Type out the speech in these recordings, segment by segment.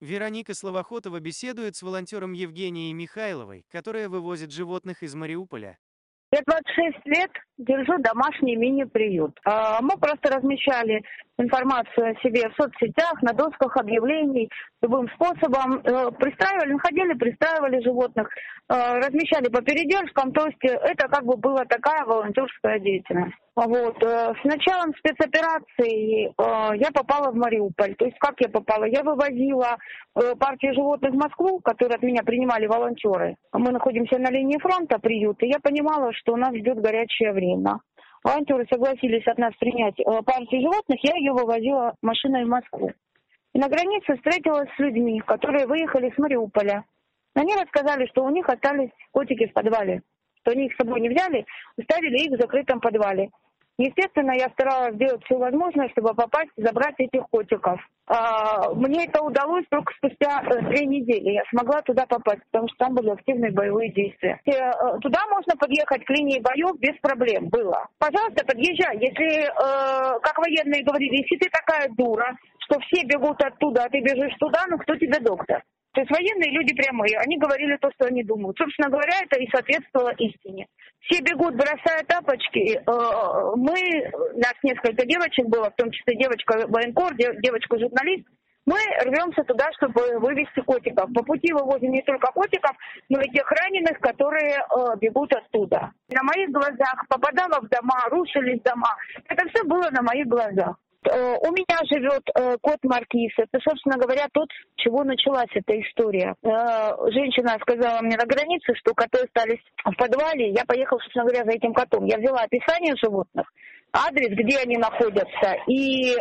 Вероника Словохотова беседует с волонтером Евгенией Михайловой, которая вывозит животных из Мариуполя. Я 26 лет держу домашний мини-приют. А, мы просто размещали информацию о себе в соцсетях, на досках объявлений, любым способом. Э, пристраивали, находили, пристраивали животных, э, размещали по передержкам. То есть это как бы была такая волонтерская деятельность. Вот. Э, с началом спецоперации я попала в Мариуполь. То есть как я попала? Я вывозила партию животных в Москву, которые от меня принимали волонтеры. Мы находимся на линии фронта приюта. И я понимала, что нас ждет горячее время волонтеры согласились от нас принять э, партию животных, я ее вывозила машиной в Москву. И на границе встретилась с людьми, которые выехали с Мариуполя. Они рассказали, что у них остались котики в подвале, что они их с собой не взяли, оставили их в закрытом подвале. Естественно, я старалась сделать все возможное, чтобы попасть, забрать этих котиков. А, мне это удалось только спустя э, две недели. Я смогла туда попасть, потому что там были активные боевые действия. И, э, туда можно подъехать к линии боев без проблем. Было. Пожалуйста, подъезжай. Если, э, как военные говорили, если ты такая дура, что все бегут оттуда, а ты бежишь туда, ну кто тебе доктор? То есть военные люди прямые, они говорили то, что они думают. Собственно говоря, это и соответствовало истине. Все бегут, бросая тапочки. Э, мы, нас несколько девочек было, в том числе девочка военкор, девочка-журналист, мы рвемся туда, чтобы вывести котиков. По пути вывозим не только котиков, но и тех раненых, которые э, бегут оттуда. На моих глазах попадало в дома, рушились дома. Это все было на моих глазах. Э, у меня живет э, кот Маркиз. Это, собственно говоря, тот, с чего началась эта история. Э, женщина сказала мне на границе, что коты остались в подвале. Я поехала, собственно говоря, за этим котом. Я взяла описание животных, адрес, где они находятся, и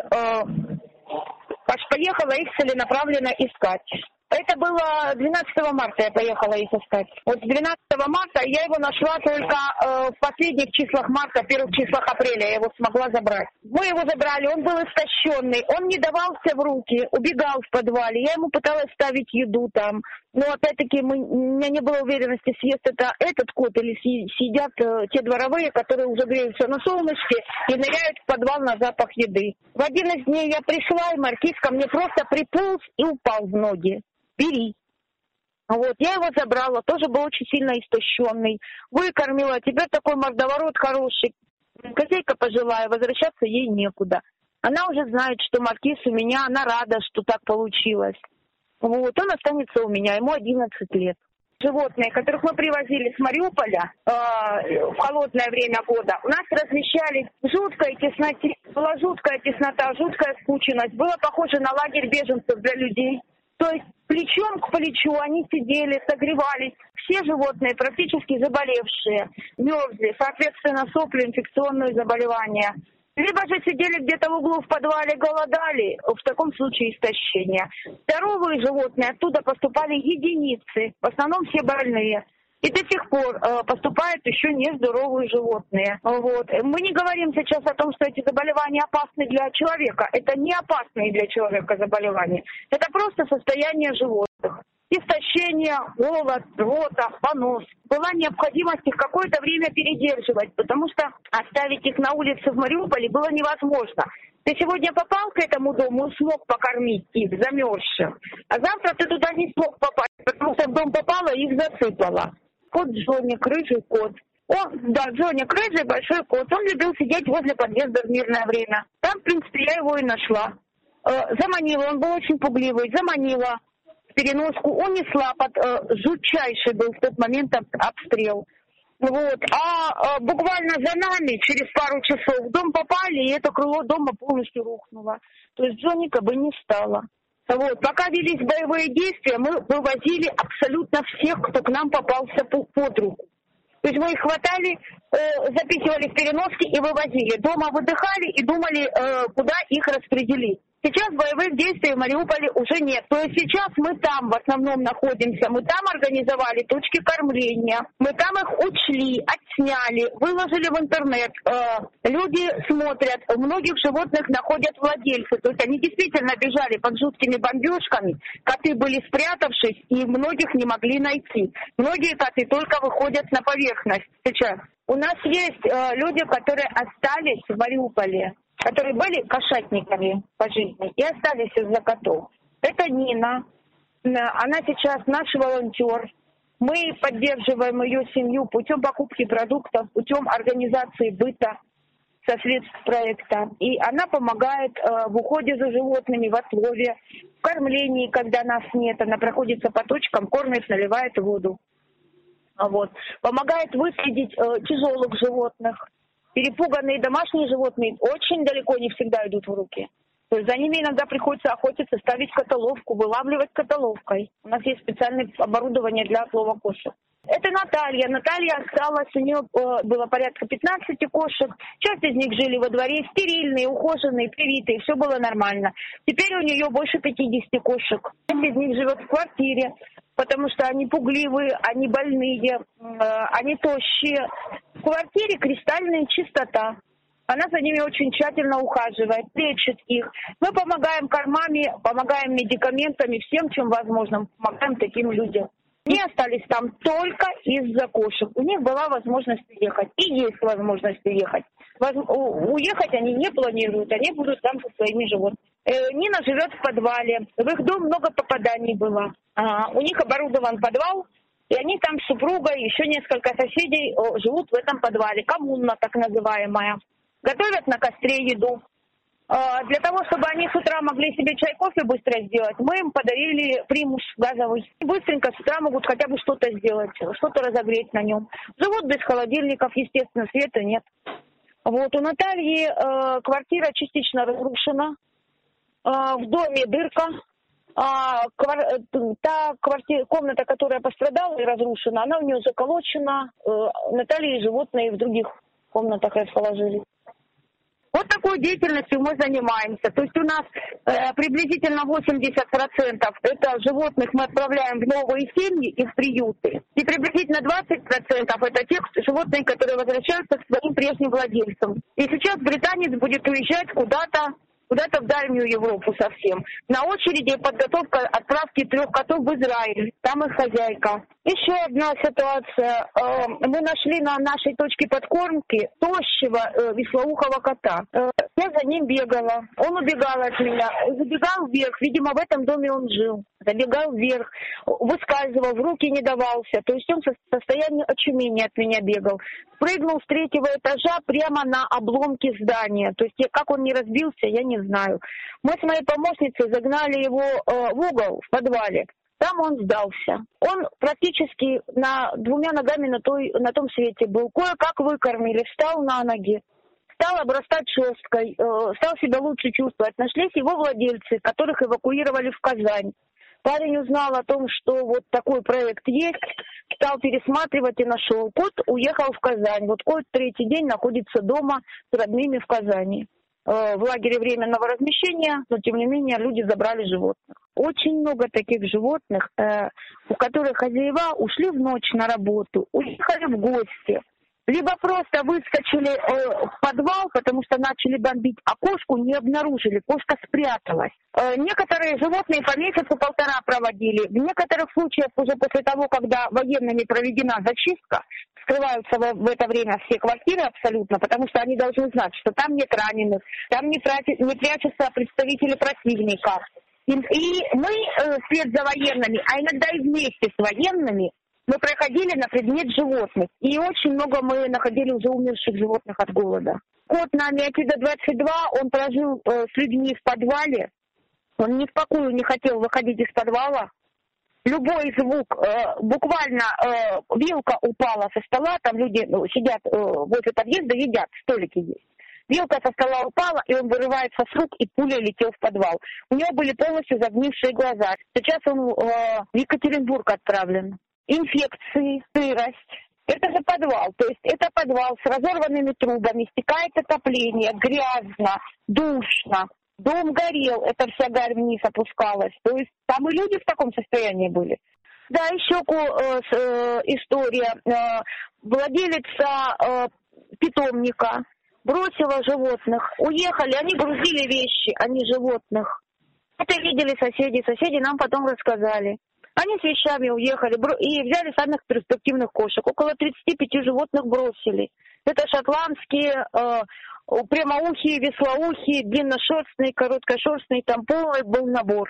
поехала их целенаправленно искать. Это было 12 марта я поехала их искать. Вот 12 марта я его нашла только э, в последних числах марта, первых числах апреля я его смогла забрать. Мы его забрали, он был истощенный, он не давался в руки, убегал в подвале. Я ему пыталась ставить еду там. Но опять-таки мы, у меня не было уверенности, съест это этот кот или съедят э, те дворовые, которые уже греются на солнышке и ныряют в подвал на запах еды. В один из дней я пришла, и маркиз ко мне просто приполз и упал в ноги бери. Вот, я его забрала, тоже был очень сильно истощенный. Выкормила, теперь такой мордоворот хороший. Хозяйка пожилая, возвращаться ей некуда. Она уже знает, что маркиз у меня, она рада, что так получилось. Вот, он останется у меня, ему 11 лет. Животные, которых мы привозили с Мариуполя э, в холодное время года, у нас размещались в жуткой тесноте. Была жуткая теснота, жуткая скученность. Было похоже на лагерь беженцев для людей. То есть плечом к плечу они сидели, согревались. Все животные практически заболевшие, мерзли, соответственно, сопли, инфекционные заболевания. Либо же сидели где-то в углу в подвале, голодали, в таком случае истощение. Здоровые животные оттуда поступали единицы, в основном все больные. И до сих пор э, поступают еще нездоровые животные. Вот. Мы не говорим сейчас о том, что эти заболевания опасны для человека. Это не опасные для человека заболевания. Это просто состояние животных. Истощение, голод, рвота, понос. Была необходимость их какое-то время передерживать, потому что оставить их на улице в Мариуполе было невозможно. Ты сегодня попал к этому дому смог покормить их замерзших, а завтра ты туда не смог попасть, потому что в дом попало и их засыпало кот Джоник, рыжий кот. О, да, Джоник, рыжий большой кот. Он любил сидеть возле подъезда в мирное время. Там, в принципе, я его и нашла. Э, заманила, он был очень пугливый, заманила в переноску. Он несла под э, жутчайший был в тот момент обстрел. Вот. А, а буквально за нами, через пару часов, в дом попали, и это крыло дома полностью рухнуло. То есть Джоника бы не стало. Вот. Пока велись боевые действия, мы вывозили абсолютно всех, кто к нам попался под руку. То есть мы их хватали, э, запихивали в переноски и вывозили. Дома выдыхали и думали, э, куда их распределить. Сейчас боевых действий в Мариуполе уже нет. То есть сейчас мы там в основном находимся. Мы там организовали точки кормления. Мы там их учли, отсняли, выложили в интернет. Э, люди смотрят. У многих животных находят владельцы. То есть они действительно бежали под жуткими бомбежками. Коты были спрятавшись и многих не могли найти. Многие коты только выходят на поверхность сейчас. У нас есть э, люди, которые остались в Мариуполе. Которые были кошатниками по жизни и остались из-за котов. Это Нина. Она сейчас наш волонтер. Мы поддерживаем ее семью путем покупки продуктов, путем организации быта со средств проекта. И она помогает э, в уходе за животными, в отлове, в кормлении, когда нас нет. Она проходится по точкам, кормит, наливает воду. Вот. Помогает выследить э, тяжелых животных. Перепуганные домашние животные очень далеко не всегда идут в руки. То есть за ними иногда приходится охотиться, ставить каталовку, вылавливать каталовкой. У нас есть специальное оборудование для отлова кошек. Это Наталья. Наталья осталась, у нее э, было порядка 15 кошек. Часть из них жили во дворе, стерильные, ухоженные, привитые, все было нормально. Теперь у нее больше 50 кошек. Часть из них живет в квартире, потому что они пугливые, они больные, э, они тощие. В квартире кристальная чистота. Она за ними очень тщательно ухаживает, лечит их. Мы помогаем кормами, помогаем медикаментами, всем, чем возможно. Помогаем таким людям. Они остались там только из-за кошек. У них была возможность уехать. И есть возможность уехать. Уехать они не планируют, они будут там со своими животными. Э, Нина живет в подвале. В их дом много попаданий было. А, у них оборудован подвал, и они там с супругой, еще несколько соседей живут в этом подвале. Коммуна так называемая готовят на костре еду. А, для того, чтобы они с утра могли себе чай, кофе быстро сделать, мы им подарили примус газовый. Быстренько с утра могут хотя бы что-то сделать, что-то разогреть на нем. Живут без холодильников, естественно, света нет. Вот, у Натальи э, квартира частично разрушена. Э, в доме дырка. А, квар... Та квартира, комната, которая пострадала и разрушена, она у нее заколочена. Э, Наталья и животные в других комнатах расположились. Вот такой деятельностью мы занимаемся. То есть у нас э, приблизительно 80% это животных мы отправляем в новые семьи и в приюты. И приблизительно 20% это те животные, которые возвращаются к своим прежним владельцам. И сейчас британец будет уезжать куда-то куда-то в дальнюю Европу совсем. На очереди подготовка отправки трех котов в Израиль. Там их хозяйка. Еще одна ситуация. Э, мы нашли на нашей точке подкормки тощего э, веслоухого кота. Э, я за ним бегала. Он убегал от меня. Забегал вверх. Видимо, в этом доме он жил. Забегал вверх. Выскальзывал, в руки не давался. То есть он в состоянии очумения от меня бегал. Прыгнул с третьего этажа прямо на обломки здания. То есть как он не разбился, я не знаю. Мы с моей помощницей загнали его в угол в подвале. Там он сдался. Он практически на двумя ногами на, той, на том свете был. Кое-как выкормили, встал на ноги, стал обрастать шерсткой, э, стал себя лучше чувствовать. Нашлись его владельцы, которых эвакуировали в Казань. Парень узнал о том, что вот такой проект есть, стал пересматривать и нашел. Кот уехал в Казань. Вот кот третий день находится дома с родными в Казани. Э, в лагере временного размещения, но тем не менее люди забрали животных. Очень много таких животных, э, у которых хозяева ушли в ночь на работу, уехали в гости, либо просто выскочили э, в подвал, потому что начали бомбить, а кошку не обнаружили, кошка спряталась. Э, некоторые животные по месяцу полтора проводили. В некоторых случаях уже после того, когда военными проведена зачистка, скрываются в, в это время все квартиры абсолютно, потому что они должны знать, что там нет раненых, там не, прячется, не прячутся представители противника. И мы э, вслед за военными, а иногда и вместе с военными, мы проходили на предмет животных. И очень много мы находили уже умерших животных от голода. Кот на Миотида 22, он прожил э, с людьми в подвале. Он ни в какую не хотел выходить из подвала. Любой звук, э, буквально э, вилка упала со стола, там люди ну, сидят э, возле подъезда, едят, столики есть. Вилка со стола упала, и он вырывается с рук, и пуля летел в подвал. У него были полностью загнившие глаза. Сейчас он э, в Екатеринбург отправлен инфекции, сырость. Это же подвал, то есть это подвал с разорванными трубами, стекает отопление, грязно, душно. Дом горел, эта вся гарь вниз опускалась. То есть там и люди в таком состоянии были. Да, еще э, э, история. Э, владелица э, питомника бросила животных. Уехали, они грузили вещи, а не животных. Это видели соседи. Соседи нам потом рассказали Они с вещами уехали и взяли самых перспективных кошек. Около 35 животных бросили. Это шотландские, э, прямоухие, веслоухие, длинношерстные, короткошерстные, там полный был набор.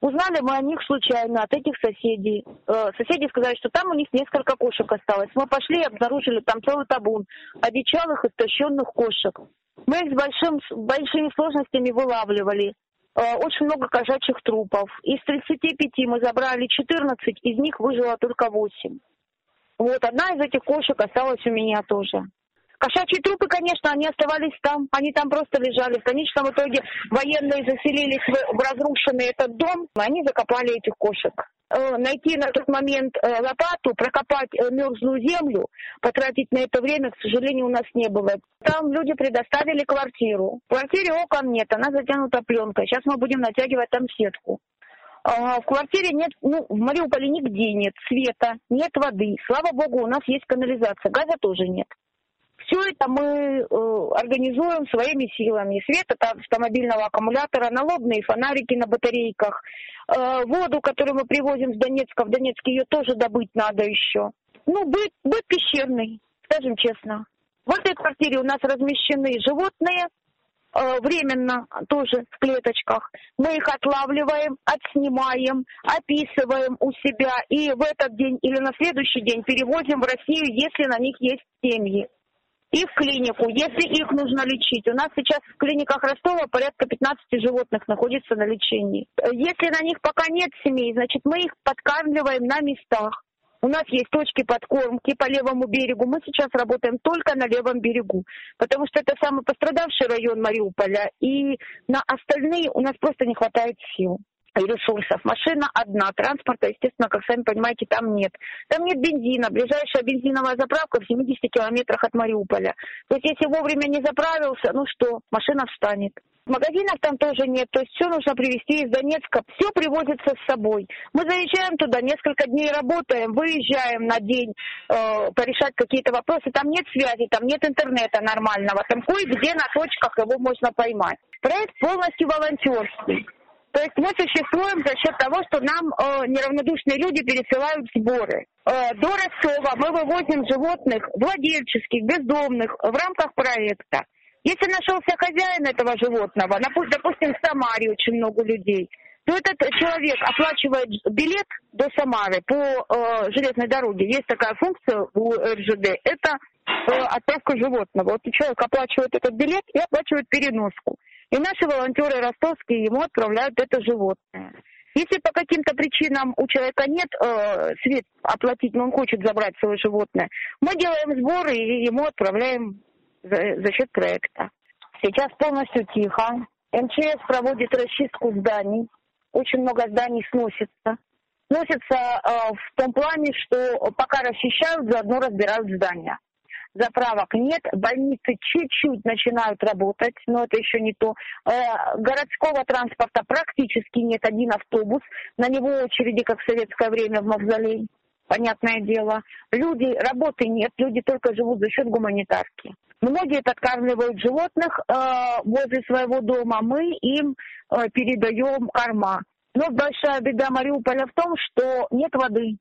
Узнали мы о них случайно от этих соседей. Э, соседи сказали, что там у них несколько кошек осталось. Мы пошли и обнаружили там целый табун одичалых, истощенных кошек. Мы их с большим, большими сложностями вылавливали. Э, очень много кошачьих трупов. Из 35 мы забрали 14, из них выжило только 8. Вот, одна из этих кошек осталась у меня тоже. Кошачьи трупы, конечно, они оставались там, они там просто лежали. В конечном итоге военные заселились в, разрушенный этот дом, и они закопали этих кошек. Э, найти на тот момент э, лопату, прокопать э, мерзлую землю, потратить на это время, к сожалению, у нас не было. Там люди предоставили квартиру. В квартире окон нет, она затянута пленкой. Сейчас мы будем натягивать там сетку. В квартире нет, ну, в Мариуполе нигде нет света, нет воды. Слава богу, у нас есть канализация, газа тоже нет. Все это мы э, организуем своими силами. Свет от автомобильного аккумулятора, налобные фонарики на батарейках, э, воду, которую мы привозим с Донецка. В Донецке ее тоже добыть надо еще. Ну, быт, быт пещерный, скажем честно. В этой квартире у нас размещены животные, э, временно тоже в клеточках. Мы их отлавливаем, отснимаем, описываем у себя и в этот день или на следующий день перевозим в Россию, если на них есть семьи и в клинику, если их нужно лечить. У нас сейчас в клиниках Ростова порядка 15 животных находится на лечении. Если на них пока нет семей, значит мы их подкармливаем на местах. У нас есть точки подкормки по левому берегу. Мы сейчас работаем только на левом берегу, потому что это самый пострадавший район Мариуполя, и на остальные у нас просто не хватает сил ресурсов. Машина одна, транспорта, естественно, как сами понимаете, там нет. Там нет бензина. Ближайшая бензиновая заправка в 70 километрах от Мариуполя. То есть если вовремя не заправился, ну что, машина встанет. Магазинов там тоже нет, то есть все нужно привезти из Донецка, все привозится с собой. Мы заезжаем туда, несколько дней работаем, выезжаем на день э, порешать какие-то вопросы. Там нет связи, там нет интернета нормального, там кое-где на точках его можно поймать. Проект полностью волонтерский. То есть мы существуем за счет того, что нам э, неравнодушные люди пересылают сборы. Э, до Ростова мы вывозим животных владельческих, бездомных в рамках проекта. Если нашелся хозяин этого животного, допустим, в Самаре очень много людей, то этот человек оплачивает билет до Самары по э, железной дороге. Есть такая функция у РЖД. Это э, отправка животного. Вот человек оплачивает этот билет и оплачивает переноску. И наши волонтеры ростовские ему отправляют это животное. Если по каким-то причинам у человека нет э, средств оплатить, но он хочет забрать свое животное, мы делаем сборы и ему отправляем за, за счет проекта. Сейчас полностью тихо. МЧС проводит расчистку зданий. Очень много зданий сносится. Сносится э, в том плане, что пока расчищают, заодно разбирают здания заправок нет, больницы чуть-чуть начинают работать, но это еще не то. Э, городского транспорта практически нет, один автобус, на него очереди, как в советское время в мавзолей, понятное дело. Люди, работы нет, люди только живут за счет гуманитарки. Многие подкармливают животных э, возле своего дома, мы им э, передаем корма. Но большая беда Мариуполя в том, что нет воды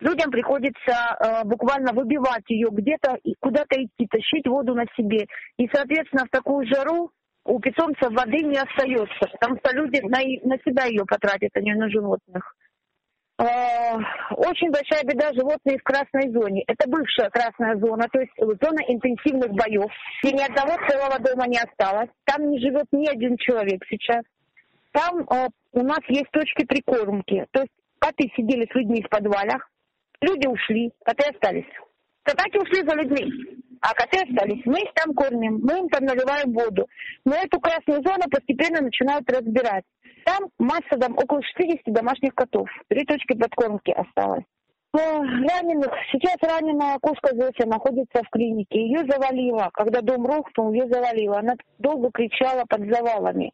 людям приходится э, буквально выбивать ее где-то и куда-то идти, тащить воду на себе. И, соответственно, в такую жару у питомцев воды не остается, потому что люди на, на себя ее потратят, а не на животных. Э, очень большая беда животные в красной зоне. Это бывшая красная зона, то есть зона интенсивных боев, где ни одного целого дома не осталось. Там не живет ни один человек сейчас. Там э, у нас есть точки прикормки. То есть коты сидели с людьми в подвалах, Люди ушли, коты остались. Собаки ушли за людьми, а коты остались. Мы их там кормим, мы им там наливаем воду. Но эту красную зону постепенно начинают разбирать. Там масса, там около 60 домашних котов. Три точки подкормки осталось. Раненых. Сейчас раненая кошка Зося находится в клинике. Ее завалило. Когда дом рухнул, ее завалило. Она долго кричала под завалами.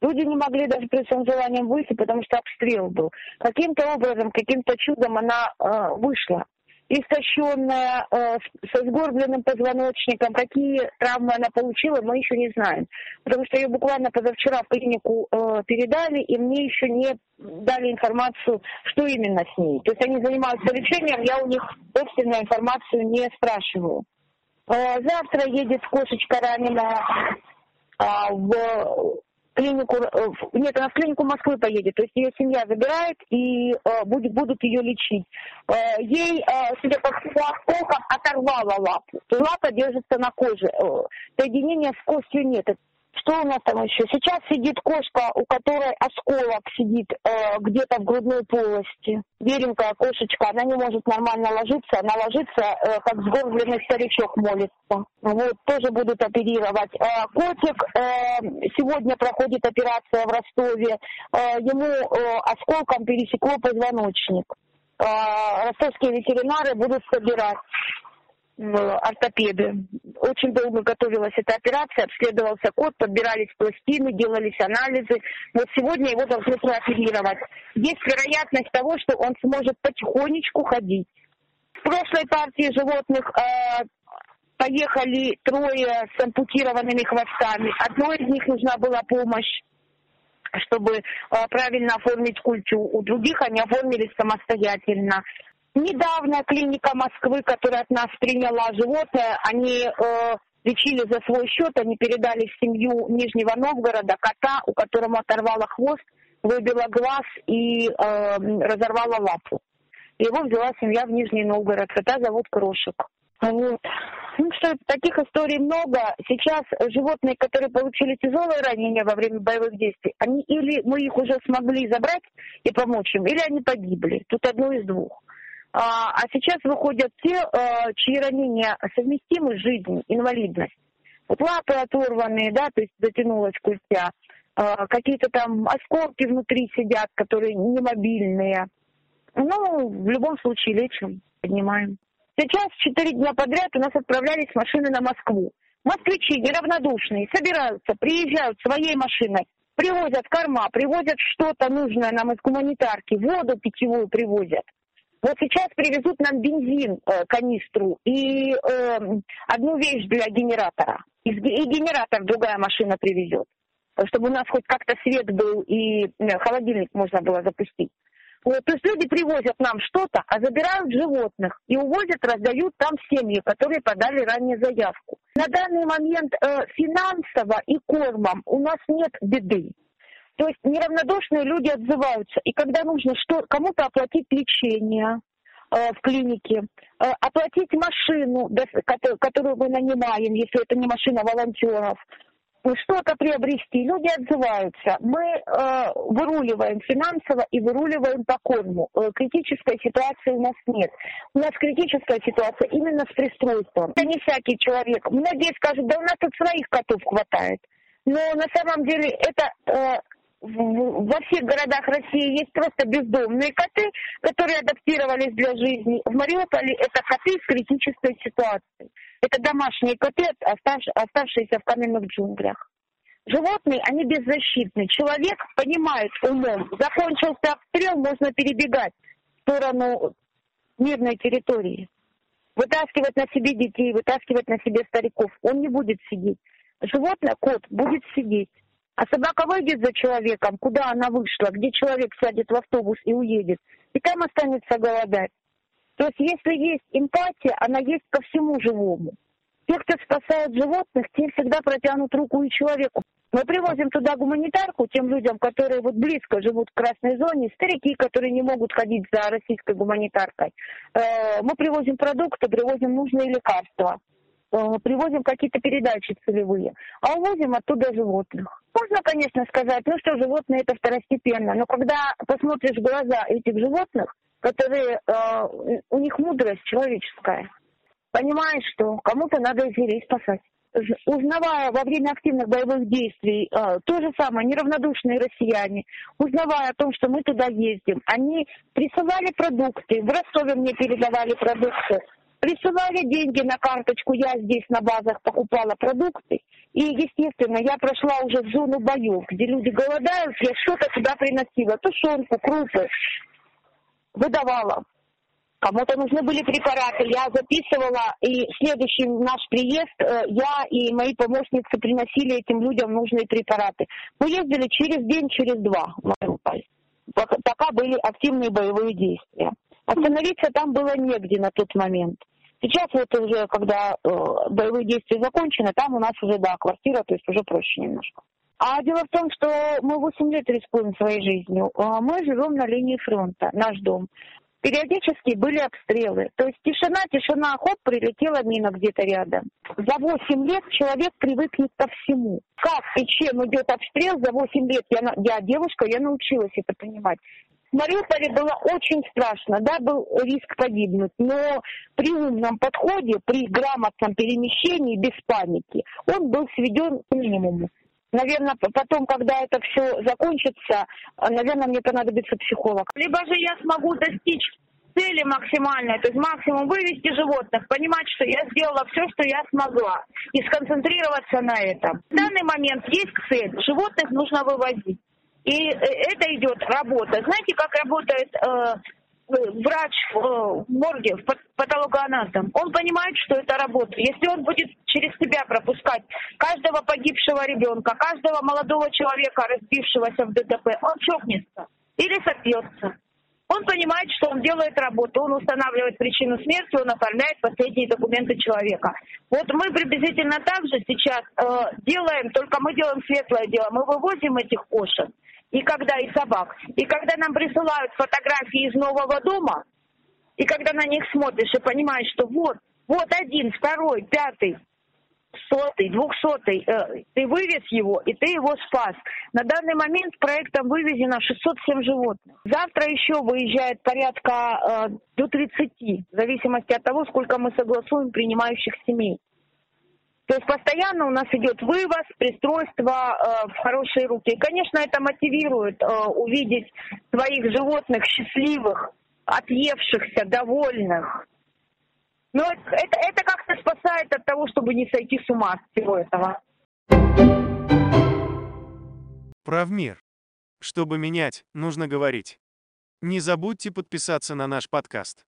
Люди не могли даже при своем желании выйти, потому что обстрел был. Каким-то образом, каким-то чудом она э, вышла. истощенная, э, со сгорбленным позвоночником. Какие травмы она получила, мы еще не знаем. Потому что ее буквально позавчера в клинику э, передали, и мне еще не дали информацию, что именно с ней. То есть они занимаются лечением, я у них собственную информацию не спрашиваю. Э, завтра едет кошечка раненая э, в клинику, э, нет, она в клинику Москвы поедет, то есть ее семья забирает и э, будет, будут ее лечить. Э, ей, судя по всему, оторвала лапу. Лапа держится на коже, соединения с костью нет. Что у нас там еще? Сейчас сидит кошка, у которой осколок сидит э, где-то в грудной полости. Беленькая кошечка, она не может нормально ложиться. Она ложится, э, как сгорбленный старичок молится. Вот, тоже будут оперировать. Э, котик э, сегодня проходит операция в Ростове. Э, ему э, осколком пересекло позвоночник. Э, ростовские ветеринары будут собирать ортопеды. Очень долго готовилась эта операция, обследовался кот, подбирались пластины, делались анализы. Вот сегодня его должны прооперировать. Есть вероятность того, что он сможет потихонечку ходить. В прошлой партии животных э, поехали трое с ампутированными хвостами. Одной из них нужна была помощь чтобы э, правильно оформить культю. У других они оформились самостоятельно. Недавно клиника Москвы, которая от нас приняла животное, они э, лечили за свой счет, они передали в семью Нижнего Новгорода кота, у которого оторвало хвост, выбила глаз и э, разорвала лапу. Его взяла семья в Нижний Новгород. Кота зовут Крошек. Вот. Ну что, таких историй много. Сейчас животные, которые получили тяжелые ранения во время боевых действий, они или мы их уже смогли забрать и помочь им, или они погибли. Тут одно из двух. А, а сейчас выходят те, а, чьи ранения совместимы с жизнью, инвалидность. Вот лапы оторванные, да, то есть затянулась культя, а, какие-то там осколки внутри сидят, которые немобильные. Ну, в любом случае лечим, поднимаем. Сейчас четыре дня подряд у нас отправлялись машины на Москву. Москвичи неравнодушные собираются, приезжают своей машиной, привозят корма, привозят что-то нужное нам из гуманитарки, воду питьевую привозят. Вот сейчас привезут нам бензин, э, канистру и э, одну вещь для генератора. И, и генератор другая машина привезет, чтобы у нас хоть как-то свет был и э, холодильник можно было запустить. Вот, то есть люди привозят нам что-то, а забирают животных и увозят, раздают там семьи, которые подали ранее заявку. На данный момент э, финансово и кормом у нас нет беды. То есть неравнодушные люди отзываются. И когда нужно что, кому-то оплатить лечение э, в клинике, э, оплатить машину, которую мы нанимаем, если это не машина волонтеров, что-то приобрести, люди отзываются. Мы э, выруливаем финансово и выруливаем по корму. Э, критической ситуации у нас нет. У нас критическая ситуация именно с пристройством. Это не всякий человек. Многие скажут, да у нас тут своих котов хватает. Но на самом деле это э, во всех городах России есть просто бездомные коты, которые адаптировались для жизни. В Мариуполе это коты с критической ситуацией. Это домашние коты, оставшиеся в каменных джунглях. Животные, они беззащитны. Человек понимает умом, закончился обстрел, можно перебегать в сторону мирной территории. Вытаскивать на себе детей, вытаскивать на себе стариков. Он не будет сидеть. Животное, кот, будет сидеть. А собака выйдет за человеком, куда она вышла, где человек сядет в автобус и уедет, и там останется голодать. То есть если есть эмпатия, она есть ко всему живому. Те, кто спасают животных, те всегда протянут руку и человеку. Мы привозим туда гуманитарку тем людям, которые вот близко живут в красной зоне, старики, которые не могут ходить за российской гуманитаркой. Э, мы привозим продукты, привозим нужные лекарства. Э, привозим какие-то передачи целевые, а увозим оттуда животных. Можно, конечно, сказать, ну что, животные это второстепенно, но когда посмотришь в глаза этих животных, которые, э, у них мудрость человеческая, понимаешь, что кому-то надо зверей спасать. Узнавая во время активных боевых действий э, то же самое, неравнодушные россияне, узнавая о том, что мы туда ездим, они присылали продукты, в Ростове мне передавали продукты, присылали деньги на карточку, я здесь на базах покупала продукты. И, естественно, я прошла уже в зону боев, где люди голодают, я что-то туда приносила, тушенку, крупы, выдавала. Кому-то нужны были препараты. Я записывала, и следующий наш приезд э, я и мои помощницы приносили этим людям нужные препараты. Мы ездили через день, через два пока были активные боевые действия. Остановиться там было негде на тот момент. Сейчас вот уже, когда э, боевые действия закончены, там у нас уже, да, квартира, то есть уже проще немножко. А дело в том, что мы 8 лет рискуем своей жизнью. А Мы живем на линии фронта, наш дом. Периодически были обстрелы. То есть тишина, тишина, хоп, прилетела мина где-то рядом. За 8 лет человек привыкнет ко всему. Как и чем идет обстрел, за 8 лет я, я девушка, я научилась это понимать. В Мариуполе было очень страшно, да, был риск погибнуть, но при умном подходе, при грамотном перемещении, без паники, он был сведен к минимуму. Наверное, потом, когда это все закончится, наверное, мне понадобится психолог. Либо же я смогу достичь цели максимальной, то есть максимум вывести животных, понимать, что я сделала все, что я смогла, и сконцентрироваться на этом. В данный момент есть цель, животных нужно вывозить. И э, это идет работа. Знаете, как работает э, врач в, э, в морге, в пат- патологоанатом? Он понимает, что это работа. Если он будет через себя пропускать каждого погибшего ребенка, каждого молодого человека, разбившегося в ДТП, он чокнется или сопьется. Он понимает, что он делает работу, он устанавливает причину смерти, он оформляет последние документы человека. Вот мы приблизительно так же сейчас э, делаем, только мы делаем светлое дело. Мы вывозим этих кошек, и когда и собак. И когда нам присылают фотографии из нового дома, и когда на них смотришь и понимаешь, что вот, вот один, второй, пятый, сотый, двухсотый, э, ты вывез его, и ты его спас. На данный момент проектом вывезено 607 животных. Завтра еще выезжает порядка э, до 30, в зависимости от того, сколько мы согласуем принимающих семей. То есть постоянно у нас идет вывоз, пристройство э, в хорошие руки. И, конечно, это мотивирует э, увидеть своих животных счастливых, отъевшихся, довольных. Но это, это как-то спасает от того, чтобы не сойти с ума от всего этого. Правмир. Чтобы менять, нужно говорить. Не забудьте подписаться на наш подкаст.